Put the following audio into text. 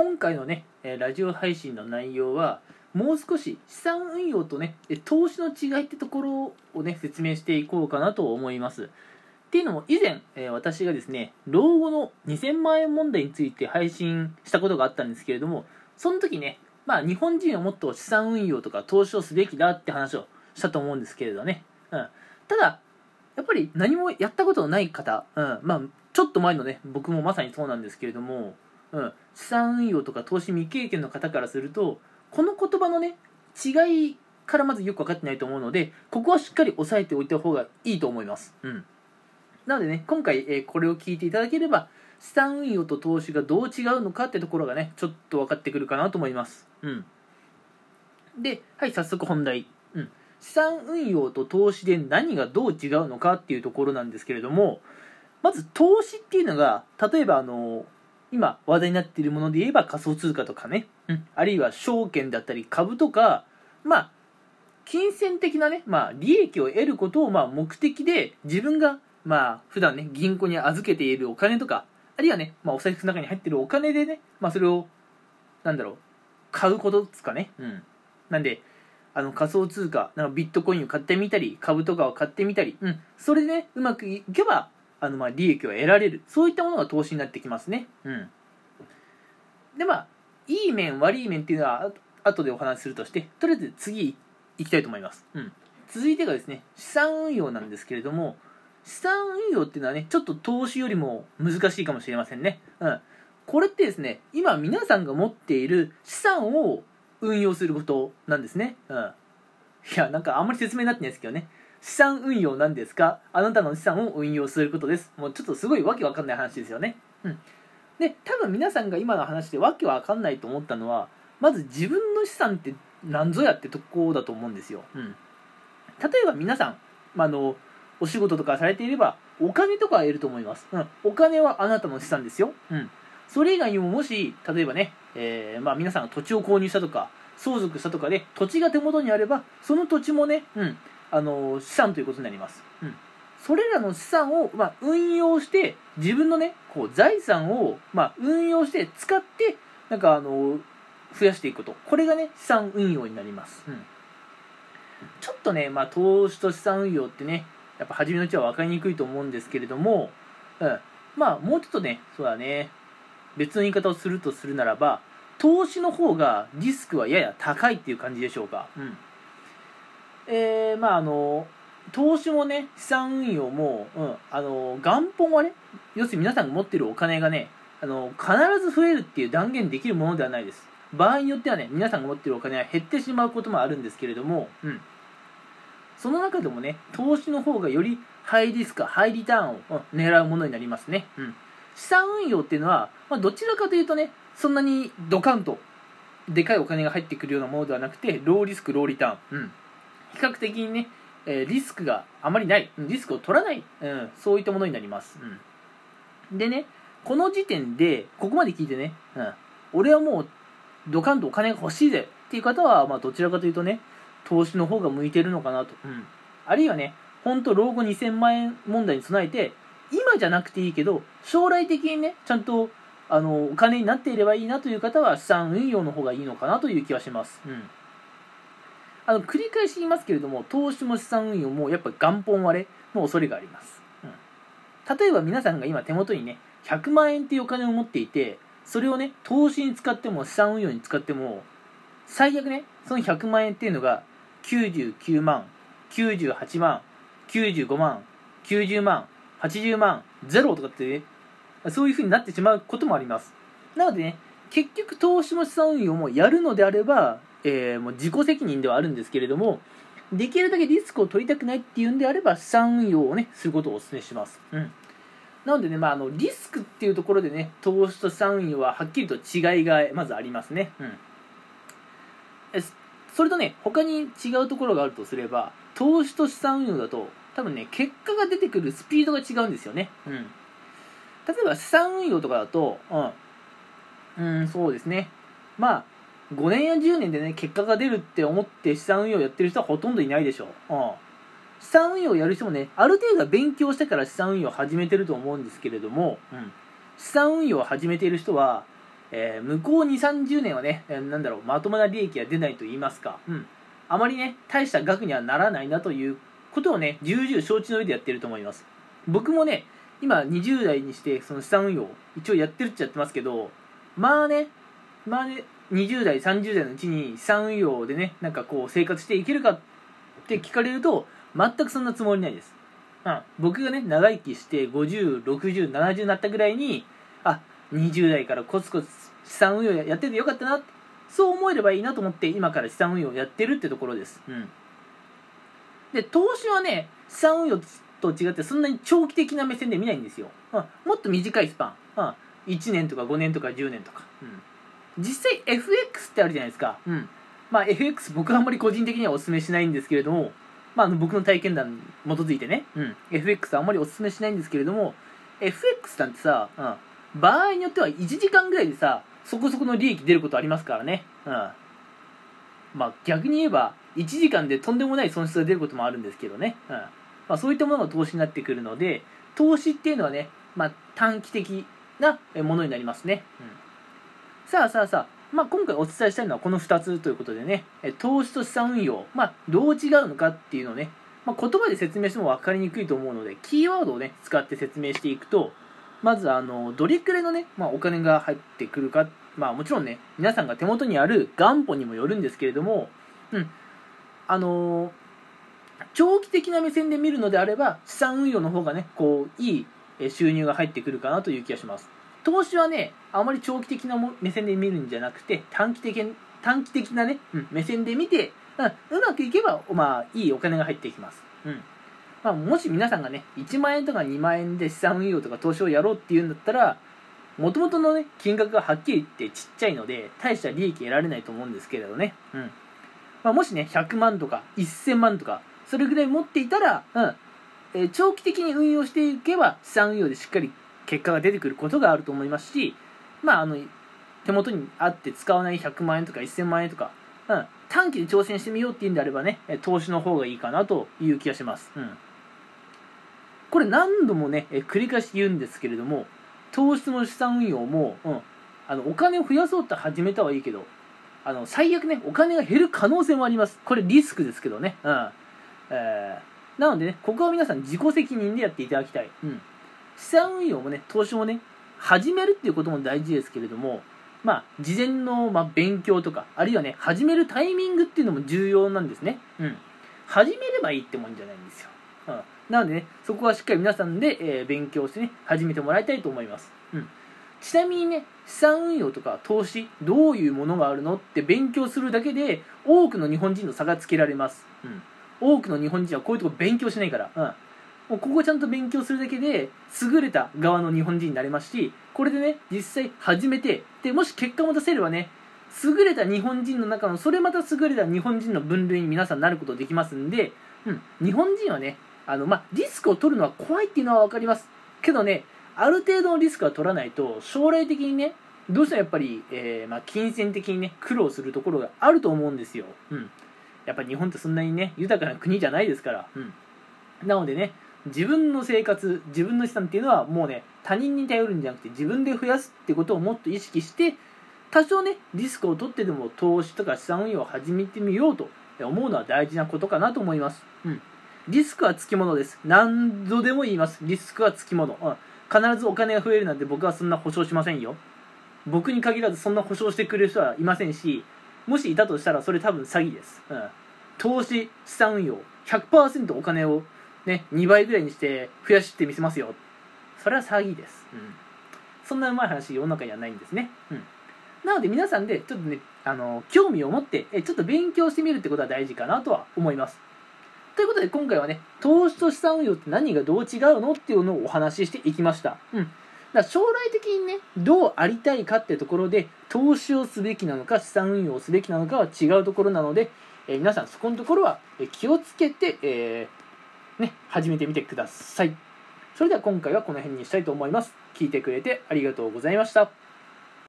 今回のねラジオ配信の内容はもう少し資産運用とね投資の違いってところをね説明していこうかなと思います。っていうのも以前、え私がですね老後の2000万円問題について配信したことがあったんですけれどもその時ねまあ日本人はもっと資産運用とか投資をすべきだって話をしたと思うんですけれどね、うん、ただやっぱり何もやったことのない方、うん、まあちょっと前のね僕もまさにそうなんですけれども、うん、資産運用とか投資未経験の方からするとこの言葉のね違いからまずよく分かってないと思うのでここはしっかり押さえておいた方がいいと思います、うん、なのでね今回、えーこれを聞いていただければ資産運用と投資がどう違うのかってところがねちょっと分かってくるかなと思います、うん、ではい早速本題、うん、資産運用と投資で何がどう違うのかっていうところなんですけれどもまず投資っていうのが例えばあの今話題になっているもので言えば仮想通貨とかね、うん、あるいは証券だったり株とかまあ金銭的なね、まあ、利益を得ることをまあ目的で自分がまあ普段ね銀行に預けているお金とかあるいはね、まあ、お財布の中に入っているお金でね、まあ、それをなんだろう買うことですかね、うん、なんであの仮想通貨なんかビットコインを買ってみたり株とかを買ってみたり、うん、それでねうまくいけばあのまあ利益を得られる。そういったものが投資になってきますね、うん、でまあいい面悪い面っていうのはあ後でお話しするとしてとりあえず次行きたいと思います、うん、続いてがですね資産運用なんですけれども資産運用っていうのはねちょっと投資よりも難しいかもしれませんね、うん、これってですね今皆さんが持っている資産を運用することなんですね、うん、いやなんかあんまり説明になってないですけどね。資産運用なんですか？あなたの資産を運用することです。もうちょっとすごいわけわかんない話ですよね。うん。で多分皆さんが今の話でわけわかんないと思ったのはまず自分の資産って何ぞやってとこだと思うんですよ、うん、例えば皆さん、まあ、あのお仕事とかされていればお金とかは得ると思います、うん、お金はあなたの資産ですよ、うん、それ以外にももし例えばね、えーまあ、皆さんが土地を購入したとか相続したとかで土地が手元にあればその土地もね、うん、あの資産ということになります、うん、それらの資産を、まあ、運用して自分のねこう財産を、まあ、運用して使ってなんかあの増やしていくこと。これがね資産運用になります、うん、ちょっとね、まあ、投資と資産運用ってねやっぱ初めのうちは分かりにくいと思うんですけれども、うん、まあもうちょっとねそうだね別の言い方をするとするならば投資の方がリスクはやや高いっていう感じでしょうか、うんえー、まああの投資もね資産運用も、うん、あの元本はね要するに皆さんが持ってるお金がねあの必ず増えるっていう断言できるものではないです。場合によってはね皆さんが持ってるお金は減ってしまうこともあるんですけれども、うん、その中でもね投資の方がよりハイリスクハイリターンをうん狙うものになりますね、うん、資産運用っていうのは、まあ、どちらかというとねそんなにドカンとでかいお金が入ってくるようなものではなくてローリスクローリターン、うん、比較的にね、えーリスクがあまりない。リスクを取らない、うん、そういったものになります、うん、でねこの時点でここまで聞いてね、うん、俺はもうドカンとお金が欲しいぜ。っていう方は、まあ、どちらかというとね投資の方が向いてるのかなと、うん、あるいはね本当老後2000万円問題に備えて今じゃなくていいけど将来的にねちゃんとあのお金になっていればいいなという方は資産運用の方がいいのかなという気はします、うん、あの繰り返し言いますけれども投資も資産運用もやっぱ元本割れの恐れがあります、うん、例えば皆さんが今手元にね100万円っていうお金を持っていてそれをね投資に使っても資産運用に使っても最悪ねその100万円っていうのが99万98万95万90万80万ゼロとかってねそういう風になってしまうこともあります。なのでね結局投資も資産運用もやるのであれば、えーもう自己責任ではあるんですけれどもできるだけリスクを取りたくないっていうんであれば資産運用をねすることをお勧めします。うん。なのでね、まあ、あのリスクっていうところでね投資と資産運用ははっきりと違いがまずありますね、うん、それとね他に違うところがあるとすれば投資と資産運用だと多分ね結果が出てくるスピードが違うんですよね、うん、例えば資産運用とかだとうん、うん、そうですね。まあ5年や10年でね結果が出るって思って資産運用やってる人はほとんどいないでしょう、うん、資産運用やる人もねある程度は勉強してから資産運用を始めてると思うんですけれども、うん、資産運用を始めている人はえー向こう2 3 0年はね、えーなんだろうまともな利益が出ないと言いますか、うん、あまりね大した額にはならないなということをね重々承知の上でやってると思います。僕もね今20代にしてその資産運用一応やってるっちゃやってますけどまあねまあね20代30代のうちに資産運用でねなんかこう生活していけるかって聞かれると全くそんなつもりないです、うん、僕がね長生きして506070になったぐらいにあ20代からコツコツ資産運用やっててよかったなそう思えればいいなと思って今から資産運用やってるってところです、うん、で投資はね資産運用と違ってそんなに長期的な目線で見ないんですよ、うん、もっと短いスパン、うん、1年とか5年とか10年とか、うん、実際 FX ってあるじゃないですか、うん。まあ、FX 僕はあんまり個人的にはお勧めしないんですけれども、まあ、僕の体験談に基づいてね、うん、FX はあんまりお勧めしないんですけれども FX なんてさ、うん、場合によっては1時間ぐらいでさそこそこの利益出ることありますからね、うん、まあ逆に言えば1時間でとんでもない損失が出ることもあるんですけどね、うん。まあ、そういったものが投資になってくるので投資っていうのはね、まあ、短期的なものになりますね、うん、さあさあさあ、まあ、今回お伝えしたいのはこの2つということでね。投資と資産運用、まあ、どう違うのかっていうのをね、まあ、言葉で説明しても分かりにくいと思うのでキーワードをね使って説明していくとまずあのどれくらいのね、まあ、お金が入ってくるか。まあもちろんね皆さんが手元にある元本にもよるんですけれどもうん。あの長期的な目線で見るのであれば資産運用の方がねこういい収入が入ってくるかなという気がします。投資はねあまり長期的なも目線で見るんじゃなくて短期的短期的なね、うん、目線で見て、うん、うまくいけばまあいいお金が入ってきます。うん。まあ、もし皆さんがね1万円とか2万円で資産運用とか投資をやろうっていうんだったらもともとのね金額がはっきり言ってちっちゃいので大した利益得られないと思うんですけれどね、うん。まあ、もしね100万とか1000万とかそれぐらい持っていたら、うん。えー長期的に運用していけば資産運用でしっかり結果が出てくることがあると思いますし、まあ、あの手元にあって使わない100万円とか1000万円とか、うん、短期で挑戦してみようっていうんであればね投資の方がいいかなという気がします、うん、これ何度もね繰り返し言うんですけれども投資も資産運用も、うん、あのお金を増やそうと始めたはいいけどあの最悪ねお金が減る可能性もあります。これリスクですけどね。うん。えーなのでねここは皆さん自己責任でやっていただきたい、うん、資産運用もね投資もね始めるっていうことも大事ですけれどもまあ事前の、ま、勉強とかあるいはね始めるタイミングっていうのも重要なんですね。うん。始めればいいってもんじゃないんですよ、うん、なのでねそこはしっかり皆さんで、えー勉強してね始めてもらいたいと思います、うん、ちなみにね資産運用とか投資どういうものがあるのって勉強するだけで多くの日本人の差がつけられます、うん、多くの日本人はこういうとこ勉強しないから、うん、もうここちゃんと勉強するだけで優れた側の日本人になれますしこれでね実際始めてでもし結果も出せればね優れた日本人の中のそれまた優れた日本人の分類に皆さんなることできますんで、うん、日本人はねあの、まあ、リスクを取るのは怖いっていうのは分かります。けどねある程度のリスクは取らないと将来的にねどうしてもやっぱり、えーまあ、金銭的にね苦労するところがあると思うんですよ、うん、やっぱ日本ってそんなにね豊かな国じゃないですから、うん、なのでね自分の生活自分の資産っていうのはもうね他人に頼るんじゃなくて自分で増やすってことをもっと意識して多少ねリスクを取ってでも投資とか資産運用を始めてみようと思うのは大事なことかなと思います、うん、リスクはつきものです。何度でも言います。リスクはつきもの、うん、必ずお金が増えるなんて僕はそんな保証しませんよ。僕に限らずそんな保証してくれる人はいませんしもしいたとしたらそれ多分詐欺です、うん、投資資産運用100%お金をね2倍ぐらいにして増やしてみせますよ。それは詐欺です、うん、そんなうまい話世の中にはないんですね、うん、なので皆さんでちょっとねあの興味を持ってえちょっと勉強してみるってことは大事かなとは思います。ということで今回はね投資と資産運用って何がどう違うのっていうのをお話ししていきました、うん、だ将来的にねどうありたいかってところで投資をすべきなのか資産運用をすべきなのかは違うところなので、えー皆さんそこのところはえー気をつけて、えーね、始めてみてください。それでは今回はこの辺にしたいと思います。聞いてくれてありがとうございました。